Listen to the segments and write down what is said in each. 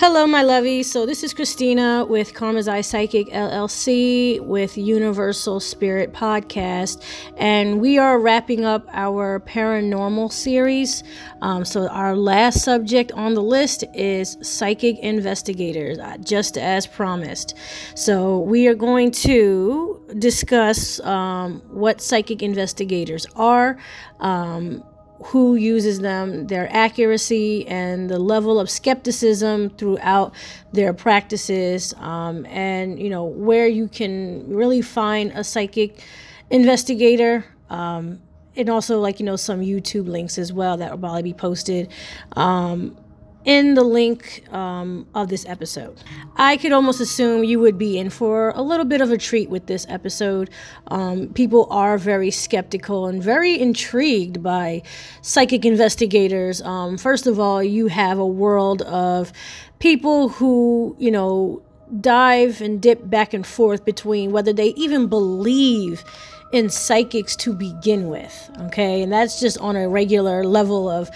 Hello, my lovey. So, this is Christina with Karma's Eye Psychic LLC with Universal Spirit Podcast. And we are wrapping up our paranormal series. Um, so, our last subject on the list is psychic investigators, uh, just as promised. So, we are going to discuss um, what psychic investigators are. Um, who uses them, their accuracy, and the level of skepticism throughout their practices, um, and you know where you can really find a psychic investigator. Um, and also, like you know, some YouTube links as well that will probably be posted. Um, in the link um, of this episode. I could almost assume you would be in for a little bit of a treat with this episode. Um, people are very skeptical and very intrigued by psychic investigators. Um, first of all, you have a world of people who, you know, dive and dip back and forth between whether they even believe in psychics to begin with okay and that's just on a regular level of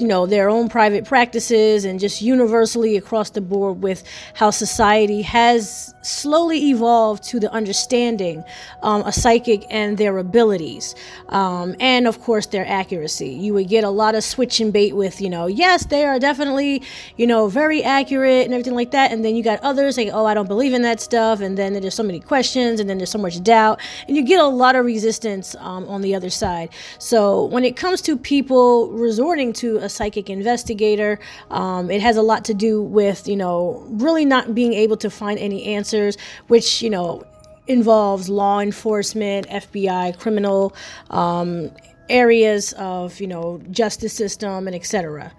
you know their own private practices and just universally across the board with how society has slowly evolved to the understanding um, a psychic and their abilities um, and of course their accuracy. You would get a lot of switch and bait with you know yes they are definitely you know very accurate and everything like that. And then you got others saying oh i don't believe in that stuff. And then there's so many questions and then there's so much doubt. And you get a lot of resistance um, on the other side. So when it comes to people resorting to a psychic investigator. Um, it has a lot to do with, you know, really not being able to find any answers, which, you know, involves law enforcement, FBI, criminal um, areas of, you know, justice system and etc.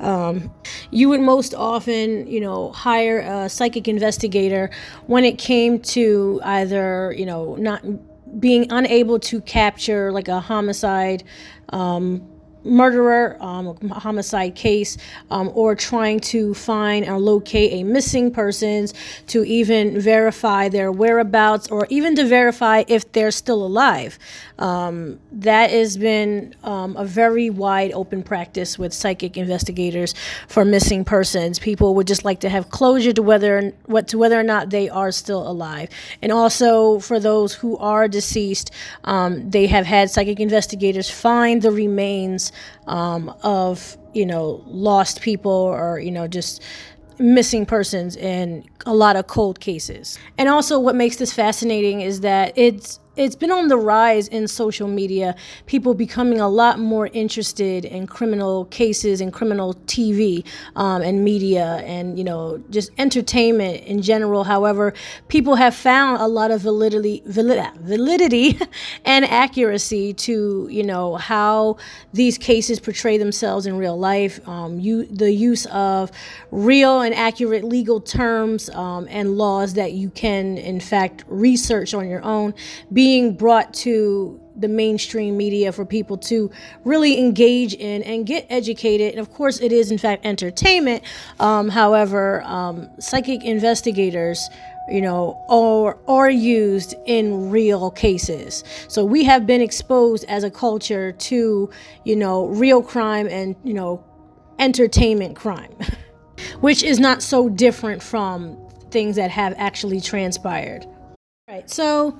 Um, you would most often, you know, hire a psychic investigator when it came to either, you know, not being unable to capture like a homicide um, murderer, um, homicide case, um, or trying to find or locate a missing persons to even verify their whereabouts or even to verify if they're still alive. Um, that has been um, a very wide open practice with psychic investigators for missing persons. People would just like to have closure to whether what to whether or not they are still alive, and also for those who are deceased, um, they have had psychic investigators find the remains um, of you know lost people or you know just missing persons in a lot of cold cases. And also what makes this fascinating is that it's it's been on the rise in social media. People becoming a lot more interested in criminal cases and criminal TV um, and media and you know just entertainment in general. However, people have found a lot of validity, validity, and accuracy to you know how these cases portray themselves in real life. Um, you the use of real and accurate legal terms um, and laws that you can in fact research on your own. Be being brought to the mainstream media for people to really engage in and get educated. And of course, it is in fact entertainment. Um, however, um, psychic investigators you know, are are used in real cases. So we have been exposed as a culture to, you know, real crime and, you know, entertainment crime, which is not so different from things that have actually transpired. Right. So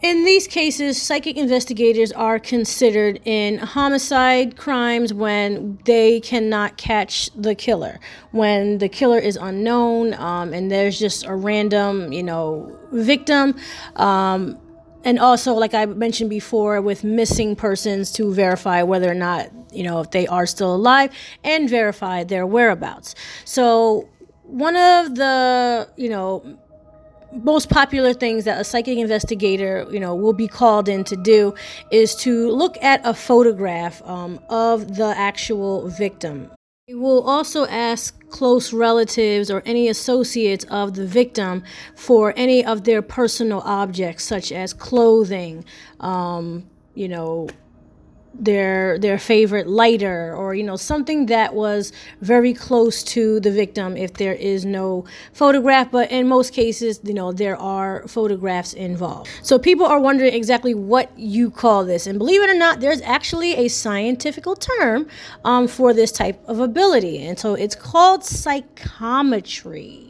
in these cases, psychic investigators are considered in homicide crimes when they cannot catch the killer, when the killer is unknown um, and there's just a random, you know, victim. Um, and also, like I mentioned before, with missing persons to verify whether or not, you know, if they are still alive and verify their whereabouts. So, one of the, you know, most popular things that a psychic investigator, you know, will be called in to do is to look at a photograph um, of the actual victim. We will also ask close relatives or any associates of the victim for any of their personal objects, such as clothing, um, you know, their their favorite lighter or you know something that was very close to the victim if there is no photograph. But in most cases you know there are photographs involved. So people are wondering exactly what you call this. And believe it or not there's actually a scientific term um, for this type of ability. And so it's called psychometry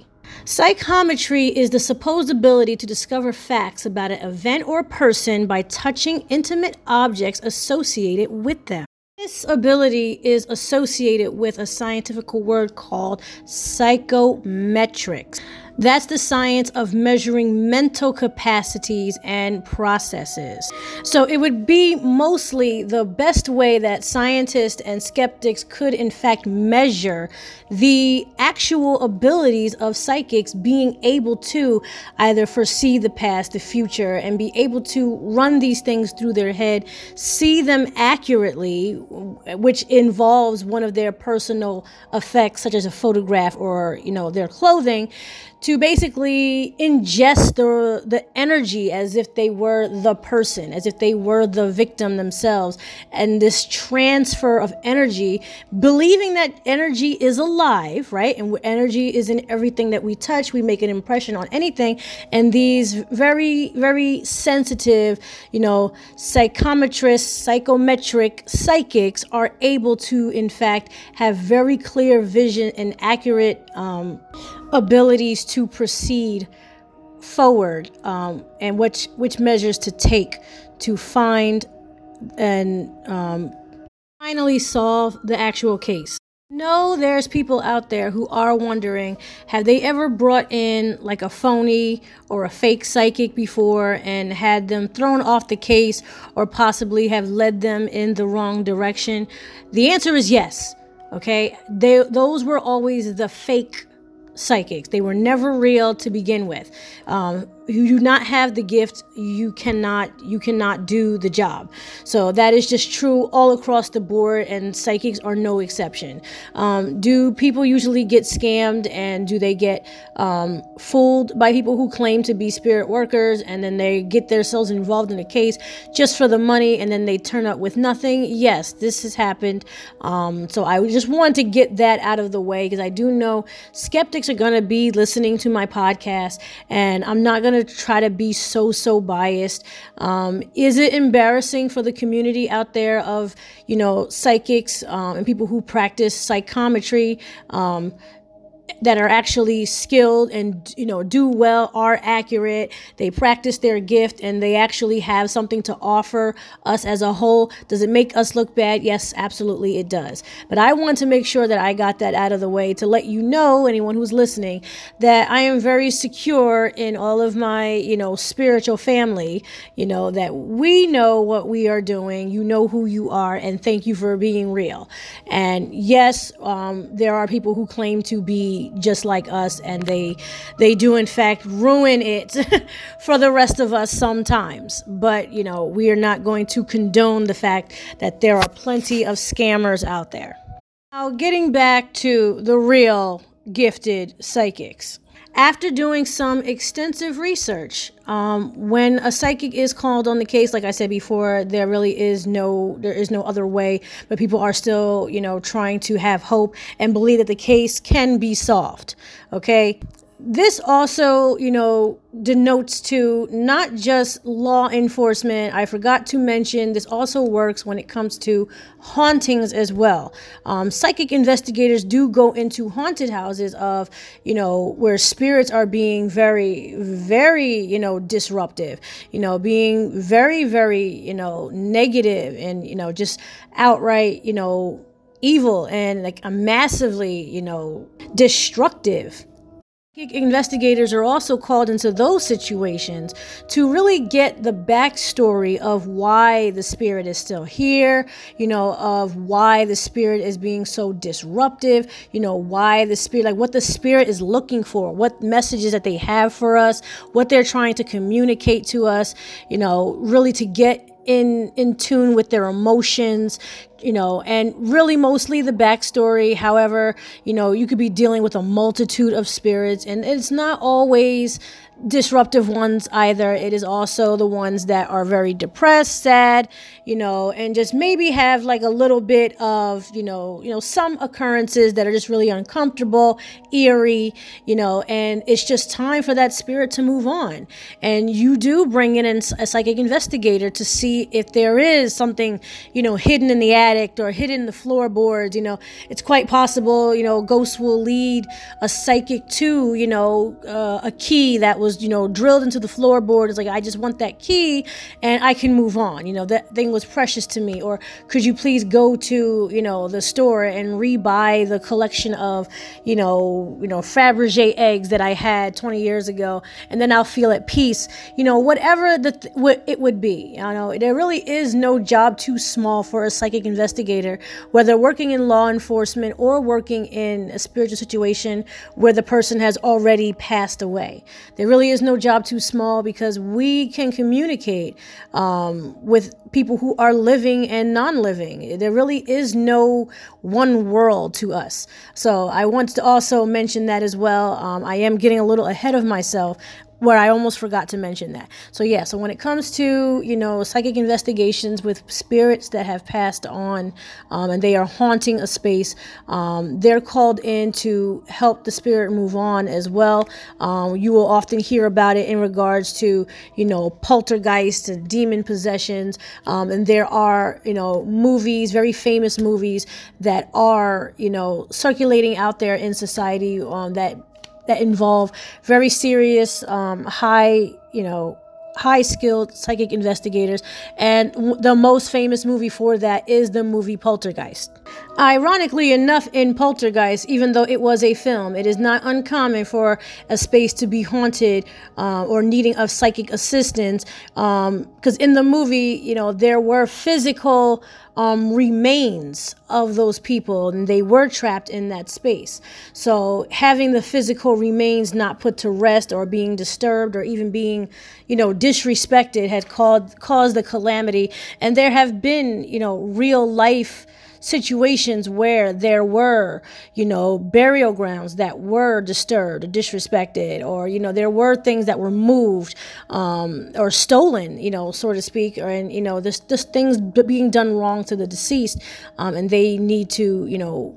Psychometry is the supposed ability to discover facts about an event or person by touching intimate objects associated with them. This ability is associated with a scientific word called psychometrics. That's the science of measuring mental capacities and processes. So it would be mostly the best way that scientists and skeptics could, in fact, measure the actual abilities of psychics being able to either foresee the past, the future, and be able to run these things through their head, see them accurately, which involves one of their personal effects, such as a photograph or, you know, their clothing to basically ingest the the energy as if they were the person, as if they were the victim themselves, and this transfer of energy, believing that energy is alive, right? And energy is in everything that we touch. We make an impression on anything, and these very very sensitive, you know, psychometrists, psychometric psychics are able to, in fact, have very clear vision and accurate. Um, abilities to proceed forward um, and which which measures to take to find and um, finally solve the actual case. No, there's people out there who are wondering have they ever brought in like a phony or a fake psychic before and had them thrown off the case or possibly have led them in the wrong direction? The answer is yes. Okay, they, those were always the fake psychics. They were never real to begin with. Um, you do not have the gift, you cannot you cannot do the job. So that is just true all across the board, and psychics are no exception. Um, do people usually get scammed, and do they get um, fooled by people who claim to be spirit workers, and then they get themselves involved in a case just for the money, and then they turn up with nothing? Yes, this has happened. Um, so I just want to get that out of the way because I do know skeptics are going to be listening to my podcast, and I'm not going to to try to be so so biased um, is it embarrassing for the community out there of you know psychics um, and people who practice psychometry um, that are actually skilled and you know do well are accurate they practice their gift and they actually have something to offer us as a whole. Does it make us look bad? Yes absolutely it does. But i want to make sure that i got that out of the way to let you know anyone who's listening that i am very secure in all of my you know spiritual family. You know that we know what we are doing you know who you are and thank you for being real. And yes um, there are people who claim to be just like us and they they do in fact ruin it for the rest of us sometimes. But you know we are not going to condone the fact that there are plenty of scammers out there. Now getting back to the real gifted psychics after doing some extensive research, um, when a psychic is called on the case, like I said before, there really is no there is no other way, but people are still, you know, trying to have hope and believe that the case can be solved. Okay, this also, you know, denotes to not just law enforcement. I forgot to mention this also works when it comes to hauntings as well. Um, psychic investigators do go into haunted houses of, you know, where spirits are being very, very, you know, disruptive, you know, being very, very, you know, negative and, you know, just outright, you know, evil and like massively, you know, destructive Investigators are also called into those situations to really get the backstory of why the spirit is still here, you know, of why the spirit is being so disruptive, you know, why the spirit, like what the spirit is looking for, what messages that they have for us, what they're trying to communicate to us, you know, really to get in in tune with their emotions you know, and really mostly the backstory. However, you know, you could be dealing with a multitude of spirits, and it's not always disruptive ones either. It is also the ones that are very depressed, sad, you know, and just maybe have like a little bit of, you know, you know, some occurrences that are just really uncomfortable, eerie, you know, and it's just time for that spirit to move on. And you do bring in a psychic investigator to see if there is something, you know, hidden in the attic or hidden in the floorboards, you know. It's quite possible, you know, ghosts will lead a psychic to, you know, uh, a key that was was, you know, drilled into the floorboard. It's like, I just want that key and I can move on. You know, that thing was precious to me. Or could you please go to, you know, the store and rebuy the collection of, you know, you know, Fabergé eggs that I had 20 years ago, and then I'll feel at peace. You know, whatever the th- what it would be. You know, there really is no job too small for a psychic investigator, whether working in law enforcement or working in a spiritual situation where the person has already passed away. There really really is no job too small because we can communicate um, with people who are living and non living. There really is no one world to us. So I want to also mention that as well. Um, I am getting a little ahead of myself where I almost forgot to mention that. So yeah, so when it comes to you know psychic investigations with spirits that have passed on um, and they are haunting a space, um, they're called in to help the spirit move on as well. Um, you will often hear about it in regards to you know poltergeists and demon possessions, um, and there are you know movies, very famous movies that are you know circulating out there in society um, that that involve very serious, um, high, you know, high skilled psychic investigators. And the most famous movie for that is the movie Poltergeist. Ironically enough, in Poltergeist, even though it was a film, it is not uncommon for a space to be haunted uh, or needing of psychic assistance. Because um, in the movie, you know, there were physical um, remains of those people and they were trapped in that space. So having the physical remains not put to rest or being disturbed or even being, you know, disrespected had caused caused the calamity. And there have been, you know, real life situations where there were, you know, burial grounds that were disturbed or disrespected, or, you know, there were things that were moved um, or stolen, you know, so to speak, or, and, you know, there's, there's things being done wrong to the deceased, um, and they need to, you know,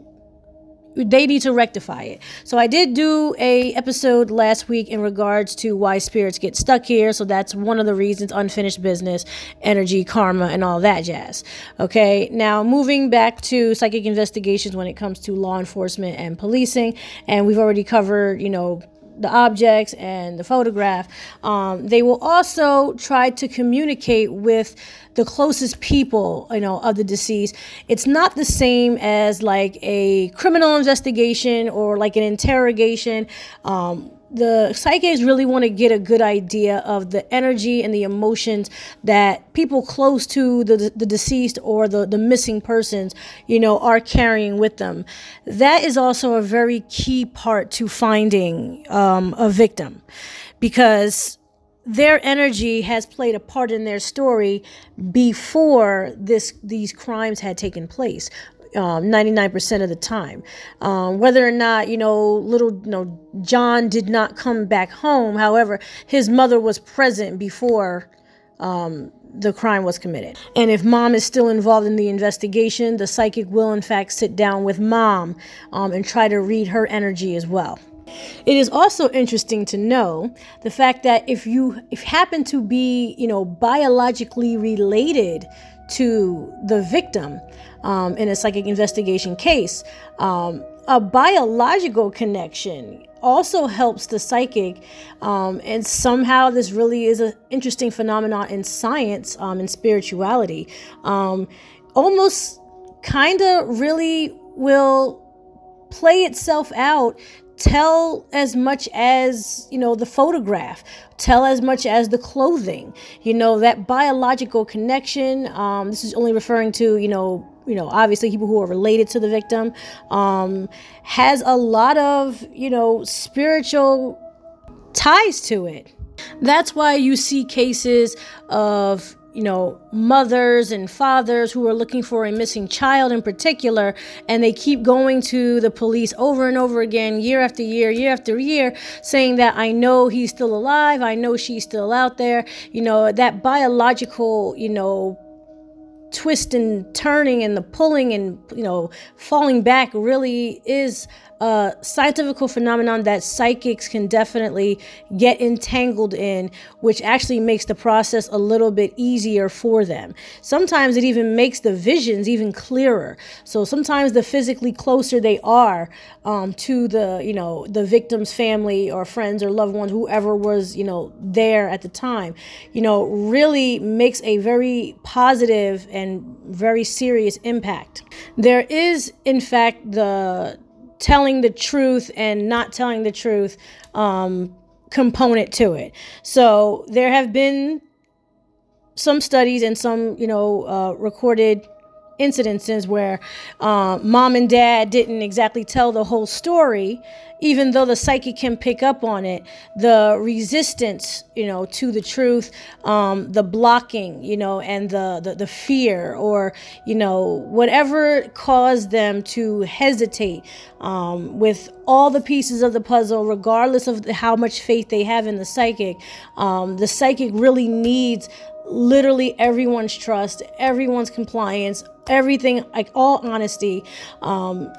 they need to rectify it. So I did do a episode last week in regards to why spirits get stuck here. So that's one of the reasons unfinished business, energy, karma, and all that jazz. Okay, now moving back to psychic investigations when it comes to law enforcement and policing, and we've already covered, you know, the objects and the photograph. Um, they will also try to communicate with the closest people, you know, of the deceased. It's not the same as like a criminal investigation or like an interrogation. Um, the psychics really want to get a good idea of the energy and the emotions that people close to the, the deceased or the, the missing persons, you know, are carrying with them. That is also a very key part to finding um, a victim because their energy has played a part in their story before this these crimes had taken place um, 99% of the time. Um, whether or not, you know, little, you know, John did not come back home. However, his mother was present before um, the crime was committed. And if mom is still involved in the investigation, the psychic will, in fact, sit down with mom um, and try to read her energy as well. It is also interesting to know the fact that if you if happen to be, you know, biologically related to the victim um, in a psychic investigation case. Um, a biological connection also helps the psychic, um, and somehow this really is an interesting phenomenon in science um, and spirituality. Um, almost kind of really will play itself out tell as much as you know the photograph. Tell as much as the clothing. You know that biological connection um, this is only referring to you know you know obviously people who are related to the victim um, has a lot of you know spiritual ties to it. That's why you see cases of you know, mothers and fathers who are looking for a missing child in particular, and they keep going to the police over and over again, year after year, year after year, saying that I know he's still alive, I know she's still out there. You know, that biological, you know, twist and turning and the pulling and you know falling back really is a scientific phenomenon that psychics can definitely get entangled in, which actually makes the process a little bit easier for them. Sometimes it even makes the visions even clearer. So sometimes the physically closer they are um, to the, you know, the victim's family or friends or loved ones, whoever was, you know, there at the time, you know, really makes a very positive and very serious impact. There is, in fact, the telling the truth and not telling the truth um, component to it. So there have been some studies and some, you know, uh, recorded incidences where uh, mom and dad didn't exactly tell the whole story even though the psyche can pick up on it. The resistance you know to the truth um, the blocking you know and the, the the fear or you know whatever caused them to hesitate um, with all the pieces of the puzzle regardless of how much faith they have in the psychic um, the psychic really needs literally everyone's trust, everyone's compliance, everything, like all honesty. Um,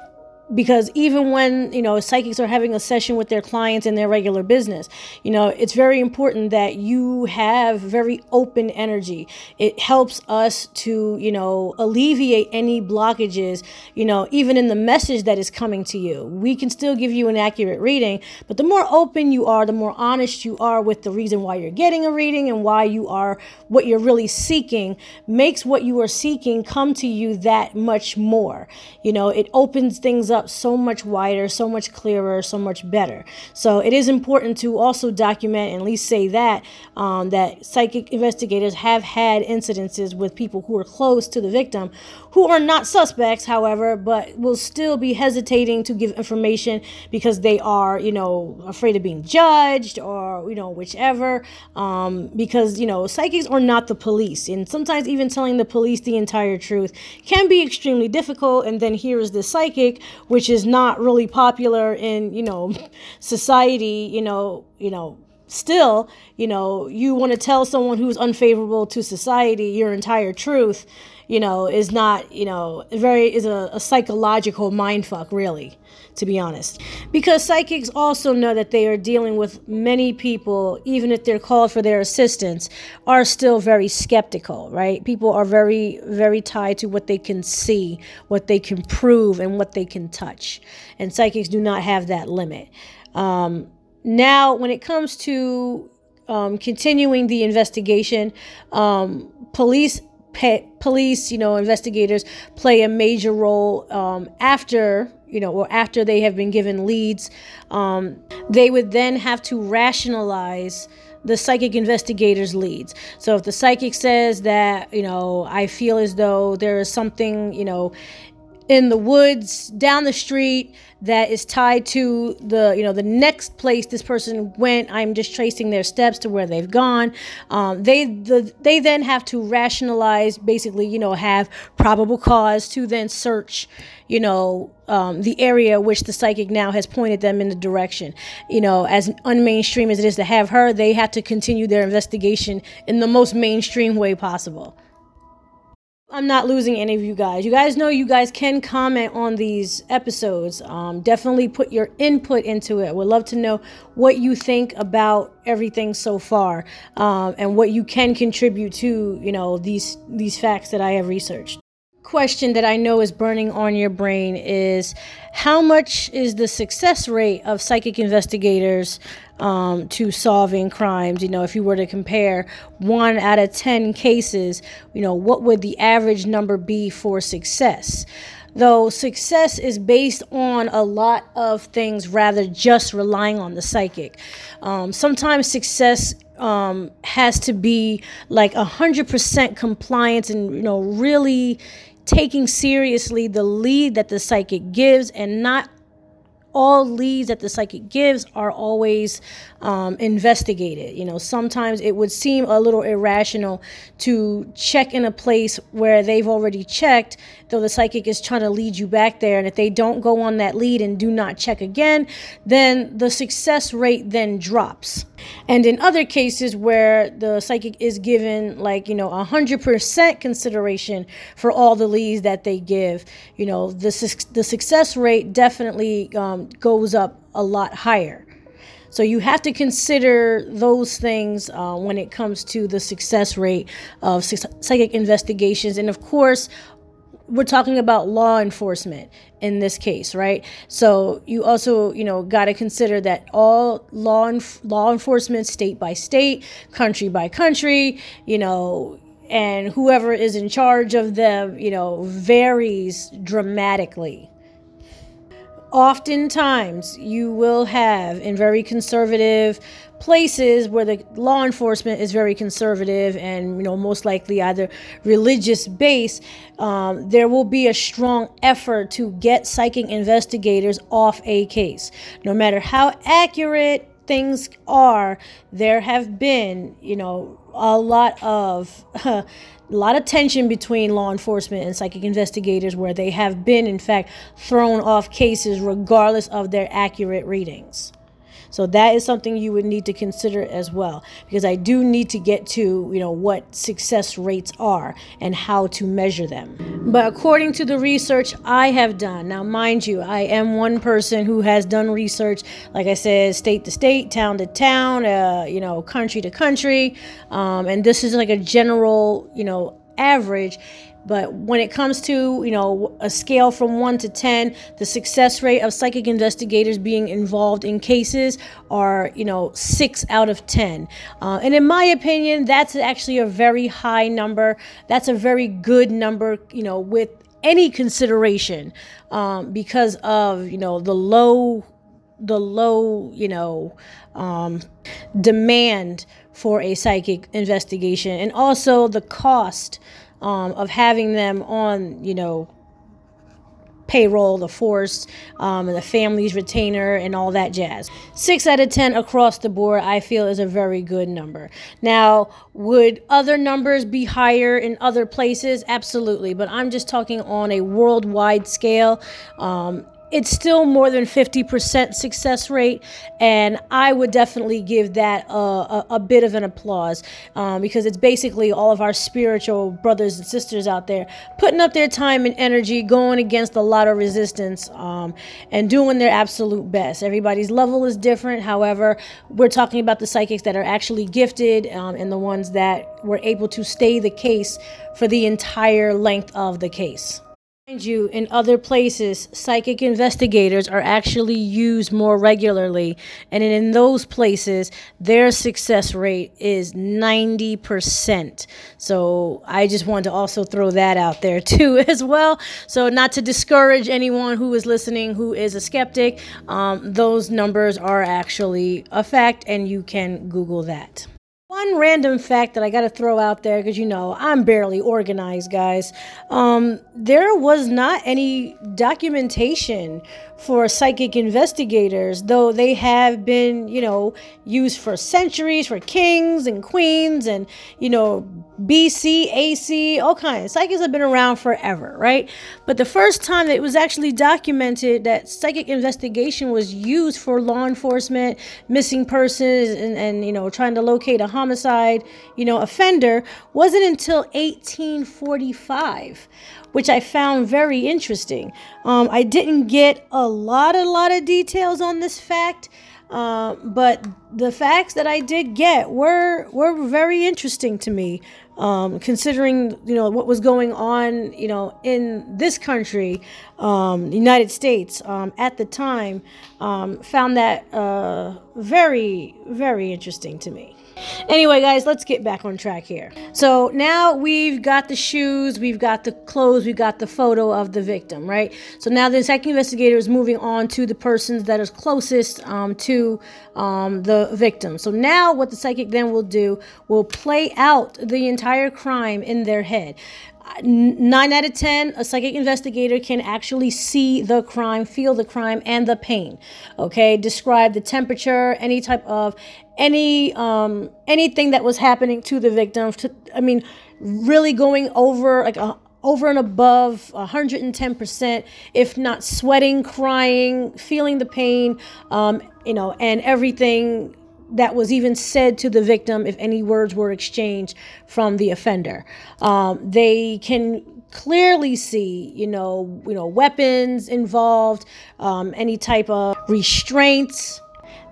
because even when you know psychics are having a session with their clients in their regular business you know it's very important that you have very open energy. It helps us to you know alleviate any blockages you know even in the message that is coming to you. We can still give you an accurate reading but the more open you are the more honest you are with the reason why you're getting a reading and why you are what you're really seeking makes what you are seeking come to you that much more. You know it opens things up so much wider, so much clearer, so much better. So it is important to also document and at least say that um, that psychic investigators have had incidences with people who are close to the victim, who are not suspects, however, but will still be hesitating to give information because they are, you know, afraid of being judged or you know whichever. Um, because you know psychics are not the police, and sometimes even telling the police the entire truth can be extremely difficult. And then here is the psychic which is not really popular in you know society you know you know still you know you want to tell someone who's unfavorable to society your entire truth you know is not you know very is a, a psychological mind fuck really to be honest. Because psychics also know that they are dealing with many people, even if they're called for their assistance, are still very skeptical, right? People are very, very tied to what they can see, what they can prove, and what they can touch. And psychics do not have that limit. Um, now, when it comes to um, continuing the investigation, um, police Pe- police, you know, investigators play a major role um, after you know, or after they have been given leads, um, they would then have to rationalize the psychic investigator's leads. So if the psychic says that, you know, I feel as though there is something, you know, in the woods down the street that is tied to the you know the next place this person went. I'm just tracing their steps to where they've gone. Um, they the, they then have to rationalize basically you know have probable cause to then search you know um, the area which the psychic now has pointed them in the direction. You know as unmainstream as it is to have her they have to continue their investigation in the most mainstream way possible I'm not losing any of you guys. You guys know you guys can comment on these episodes. Um, definitely put your input into it. Would love to know what you think about everything so far, um, and what you can contribute to you know these these facts that I have researched question that I know is burning on your brain is how much is the success rate of psychic investigators um, to solving crimes? You know, if you were to compare one out of 10 cases, you know, what would the average number be for success? Though success is based on a lot of things rather just relying on the psychic. Um, sometimes success um, has to be like a hundred percent compliance and you know really taking seriously the lead that the psychic gives and not all leads that the psychic gives are always um, investigated. You know, sometimes it would seem a little irrational to check in a place where they've already checked, though the psychic is trying to lead you back there. And if they don't go on that lead and do not check again, then the success rate then drops. And in other cases where the psychic is given like, you know, 100% consideration for all the leads that they give, you know, the, the success rate definitely um, goes up a lot higher. So you have to consider those things uh, when it comes to the success rate of psychic investigations. And of course, we're talking about law enforcement in this case, right? So you also, you know, got to consider that all law enf- law enforcement, state by state, country by country, you know, and whoever is in charge of them, you know, varies dramatically oftentimes you will have in very conservative places where the law enforcement is very conservative and you know most likely either religious base um, there will be a strong effort to get psychic investigators off a case. No matter how accurate things are there have been you know a lot of a lot of tension between law enforcement and psychic investigators where they have been in fact thrown off cases regardless of their accurate readings so that is something you would need to consider as well, because I do need to get to, you know, what success rates are and how to measure them. But according to the research I have done, now mind you, I am one person who has done research, like I said, state to state, town to town, uh, you know, country to country, um, and this is like a general, you know, average but when it comes to, you know, a scale from 1 to 10, the success rate of psychic investigators being involved in cases are, you know, 6 out of 10. Uh, and in my opinion, that's actually a very high number. That's a very good number, you know, with any consideration um, because of, you know, the low the low, you know, um, demand for a psychic investigation and also the cost um, of having them on, you know, payroll, the force, um, the family's retainer, and all that jazz. Six out of 10 across the board, I feel, is a very good number. Now, would other numbers be higher in other places? Absolutely, but I'm just talking on a worldwide scale. Um, it's still more than 50% success rate and i would definitely give that a, a, a bit of an applause um, because it's basically all of our spiritual brothers and sisters out there putting up their time and energy going against a lot of resistance um, and doing their absolute best. Everybody's level is different. However we're talking about the psychics that are actually gifted um, and the ones that were able to stay the case for the entire length of the case Mind you, in other places, psychic investigators are actually used more regularly, and in those places, their success rate is 90%. So I just wanted to also throw that out there too, as well. So, not to discourage anyone who is listening who is a skeptic, um, those numbers are actually a fact, and you can Google that. One random fact that I got to throw out there because you know I'm barely organized, guys. Um, there was not any documentation for psychic investigators, though they have been, you know, used for centuries for kings and queens and, you know, BC, AC, all kinds. Psychics have been around forever, right? But the first time that it was actually documented that psychic investigation was used for law enforcement, missing persons, and, and you know, trying to locate a homicide, you know, offender wasn't until 1845 which I found very interesting. Um, I didn't get a lot, a lot of details on this fact, uh, but the facts that I did get were were very interesting to me, um, considering you know what was going on, you know, in this country, um, the United States um, at the time. Um, found that uh, very, very interesting to me. Anyway, guys, let's get back on track here. So now we've got the shoes, we've got the clothes, we've got the photo of the victim, right? So now the psychic investigator is moving on to the persons that is closest um, to um, the victim. So now what the psychic then will do will play out the entire crime in their head. nine out of ten, a psychic investigator can actually see the crime, feel the crime, and the pain. Okay, describe the temperature, any type of any um anything that was happening to the victim. To, I mean, really going over like a over and above 110%, if not sweating, crying, feeling the pain, um, you know, and everything that was even said to the victim if any words were exchanged from the offender. Um, they can clearly see, you know, you know, weapons involved, um, any type of restraints.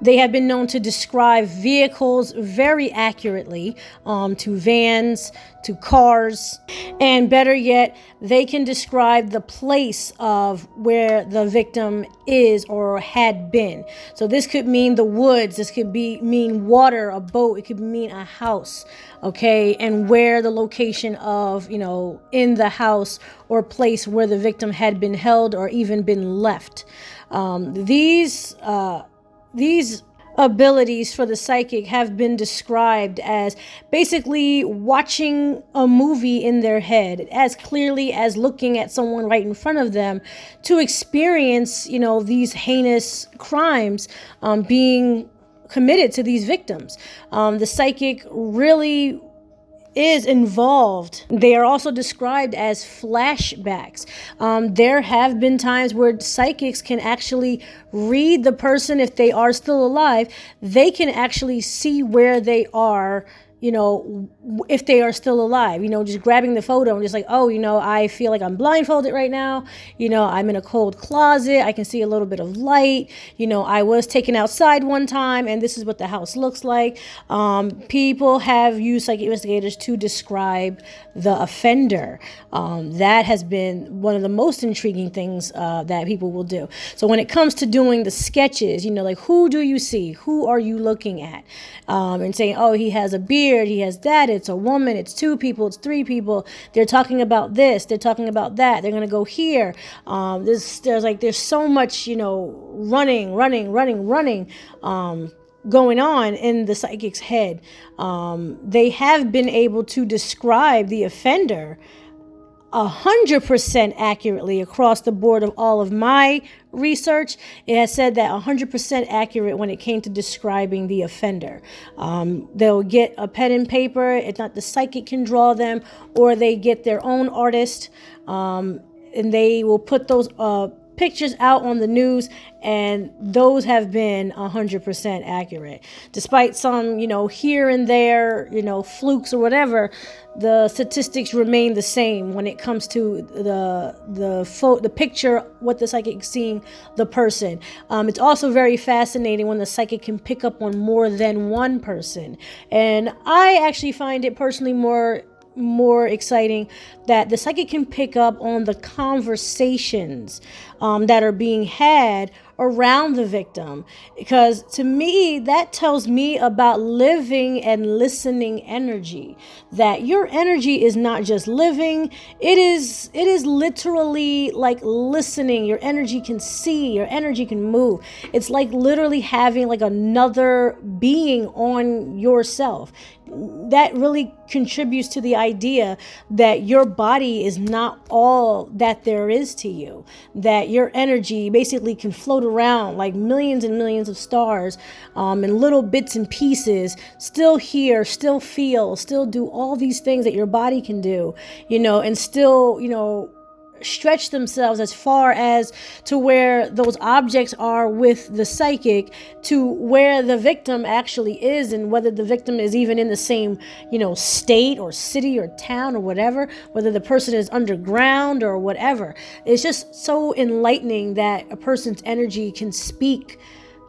They have been known to describe vehicles very accurately um, to vans, to cars, and better yet, they can describe the place of where the victim is or had been. So this could mean the woods, this could be mean water, a boat, it could mean a house, okay, and where the location of, you know, in the house or place where the victim had been held or even been left. Um, these uh, these abilities for the psychic have been described as basically watching a movie in their head as clearly as looking at someone right in front of them to experience you know these heinous crimes um, being committed to these victims. Um, the psychic really is involved. They are also described as flashbacks. Um, there have been times where psychics can actually read the person if they are still alive. They can actually see where they are you know, if they are still alive, you know, just grabbing the photo and just like, oh, you know, I feel like I'm blindfolded right now. You know, I'm in a cold closet. I can see a little bit of light. You know, I was taken outside one time and this is what the house looks like. Um, people have used psychic investigators to describe the offender. Um, that has been one of the most intriguing things uh, that people will do. So when it comes to doing the sketches, you know, like who do you see? Who are you looking at? Um, and saying, oh, he has a beard he has that, it's a woman, it's two people, it's three people. They're talking about this, they're talking about that, they're gonna go here. Um, there's there's like there's so much, you know, running, running, running, running. Um, going on in the psychic's head. Um, they have been able to describe the offender 100% accurately across the board of all of my research. It has said that 100% accurate when it came to describing the offender. Um, they'll get a pen and paper, if not the psychic can draw them, or they get their own artist um, and they will put those uh, pictures out on the news and those have been 100% accurate. Despite some you know here and there you know flukes or whatever the statistics remain the same when it comes to the the fo- the picture what the psychic seeing the person. Um, it's also very fascinating when the psychic can pick up on more than one person. And i actually find it personally more more exciting that the psychic can pick up on the conversations um, that are being had around the victim. Because to me that tells me about living and listening energy that your energy is not just living it is it is literally like listening. Your energy can see your energy can move. It's like literally having like another being on yourself that really contributes to the idea that your body is not all that there is to you that your energy basically can float around like millions and millions of stars um, in little bits and pieces, still hear, still feel, still do all these things that your body can do, you know, and still, you know, stretch themselves as far as to where those objects are with the psychic to where the victim actually is and whether the victim is even in the same you know state or city or town or whatever whether the person is underground or whatever. It's just so enlightening that a person's energy can speak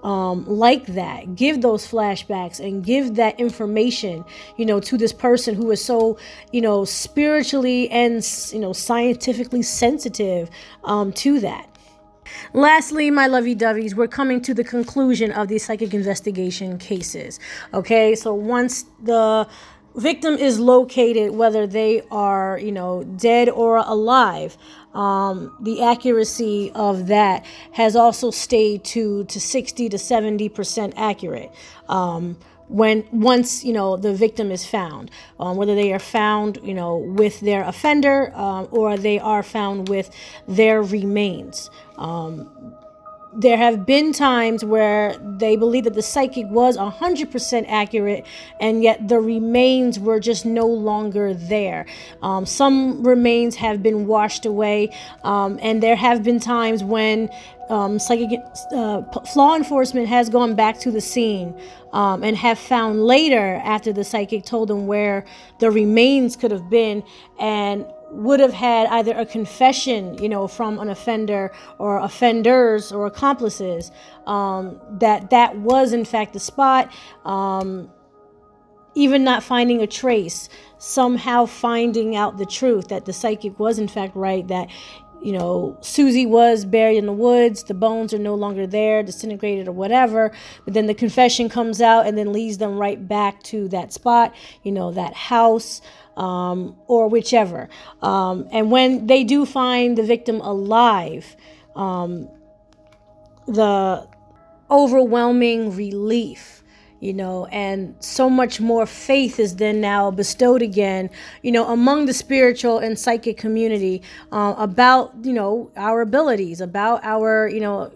um, like that give those flashbacks and give that information you know to this person who is so you know spiritually and you know scientifically sensitive um, to that Lastly, my lovey doveys, we're coming to the conclusion of these psychic investigation cases. Okay, so once the victim is located, whether they are, you know, dead or alive, um, the accuracy of that has also stayed to to 60 to 70 percent accurate. Um, when once you know the victim is found um, whether they are found you know with their offender um, or they are found with their remains um, there have been times where they believe that the psychic was 100% accurate and yet the remains were just no longer there. Um, some remains have been washed away um, and there have been times when um, psychic uh, law enforcement has gone back to the scene um, and have found later after the psychic told them where the remains could have been and would have had either a confession, you know, from an offender or offenders or accomplices um, that that was in fact the spot. Um, even not finding a trace, somehow finding out the truth that the psychic was in fact right, that you know, Susie was buried in the woods, the bones are no longer there, disintegrated or whatever. But then the confession comes out and then leads them right back to that spot, you know, that house um, or whichever. Um, and when they do find the victim alive, um, the overwhelming relief you know, and so much more faith is then now bestowed again, you know, among the spiritual and psychic community uh, about, you know, our abilities, about our, you know,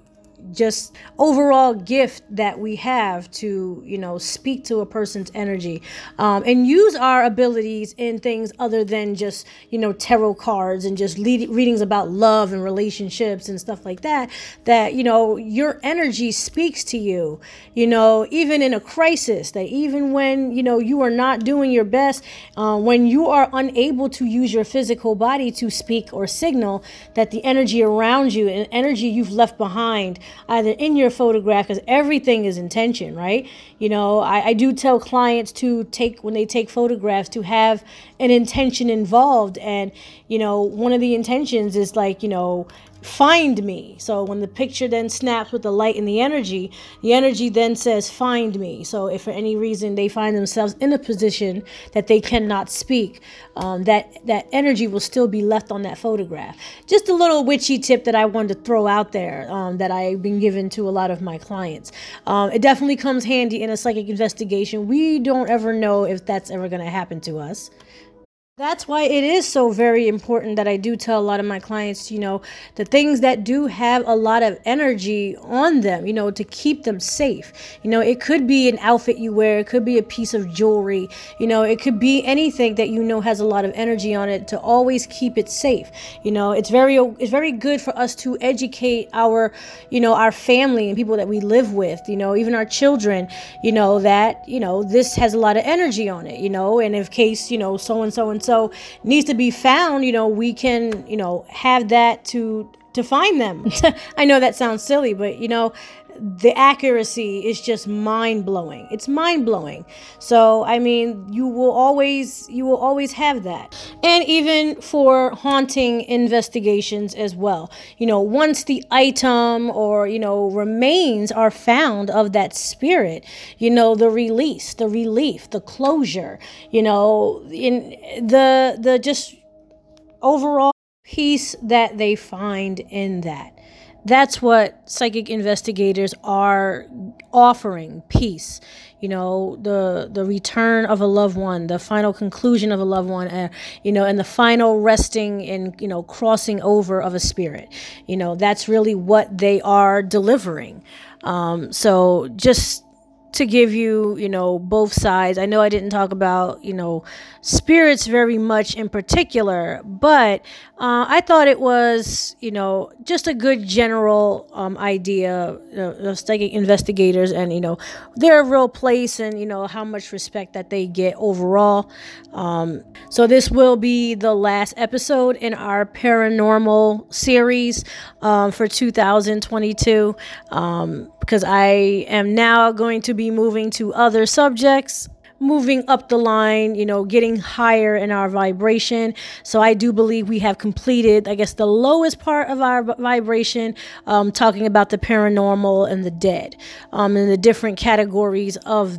just overall gift that we have to you know speak to a person's energy um, and use our abilities in things other than just you know tarot cards and just lead, readings about love and relationships and stuff like that that you know your energy speaks to you. You know even in a crisis that even when you know you are not doing your best uh, when you are unable to use your physical body to speak or signal that the energy around you and energy you've left behind either in your photograph because everything is intention right? You know I, I do tell clients to take when they take photographs to have an intention involved. And you know one of the intentions is like you know find me. So when the picture then snaps with the light and the energy, the energy then says, find me. So if for any reason they find themselves in a position that they cannot speak, um, that, that energy will still be left on that photograph. Just a little witchy tip that I wanted to throw out there um, that I've been given to a lot of my clients. Um, it definitely comes handy in a psychic investigation. We don't ever know if that's ever going to happen to us. That's why it is so very important that I do tell a lot of my clients, you know, the things that do have a lot of energy on them, you know, to keep them safe. You know, it could be an outfit you wear, it could be a piece of jewelry, you know, it could be anything that you know has a lot of energy on it to always keep it safe. You know, it's very it's very good for us to educate our, you know, our family and people that we live with, you know, even our children, you know, that, you know, this has a lot of energy on it, you know, and if case, you know, so and so and so needs to be found, you know, we can, you know, have that to to find them. I know that sounds silly, but you know, the accuracy is just mind blowing. It's mind blowing. So, I mean, you will always you will always have that. And even for haunting investigations as well. You know, once the item or, you know, remains are found of that spirit, you know, the release, the relief, the closure, you know, in the the just overall peace that they find in that that's what psychic investigators are offering peace. You know the the return of a loved one the final conclusion of a loved one uh, you know and the final resting and you know crossing over of a spirit. You know that's really what they are delivering. Um, so just to give you, you know, both sides. I know I didn't talk about, you know, spirits very much in particular, but uh, I thought it was, you know, just a good general um, idea of psychic investigators and, you know, their real place and, you know, how much respect that they get overall. Um, so this will be the last episode in our paranormal series um, for 2022 um, because I am now going to be be moving to other subjects moving up the line, you know, getting higher in our vibration. So I do believe we have completed, I guess, the lowest part of our vibration, um, talking about the paranormal and the dead, um, and the different categories of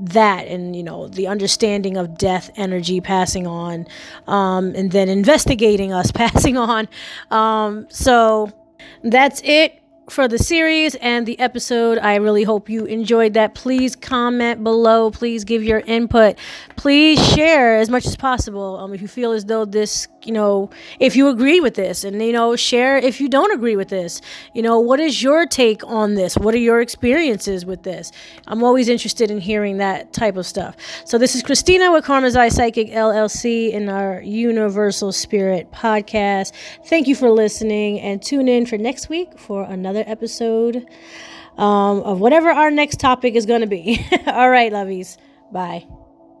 that and you know the understanding of death energy passing on um, and then investigating us passing on um, so that's it for the series and the episode. I really hope you enjoyed that. Please comment below. Please give your input. Please share as much as possible. Um, if you feel as though this, you know, if you agree with this, and you know, share if you don't agree with this. You know, what is your take on this? What are your experiences with this? I'm always interested in hearing that type of stuff. So this is Christina with Karma's Eye Psychic LLC in our Universal Spirit podcast. Thank you for listening, and tune in for next week for another episode um, of whatever our next topic is going to be. All right, lovies. Bye.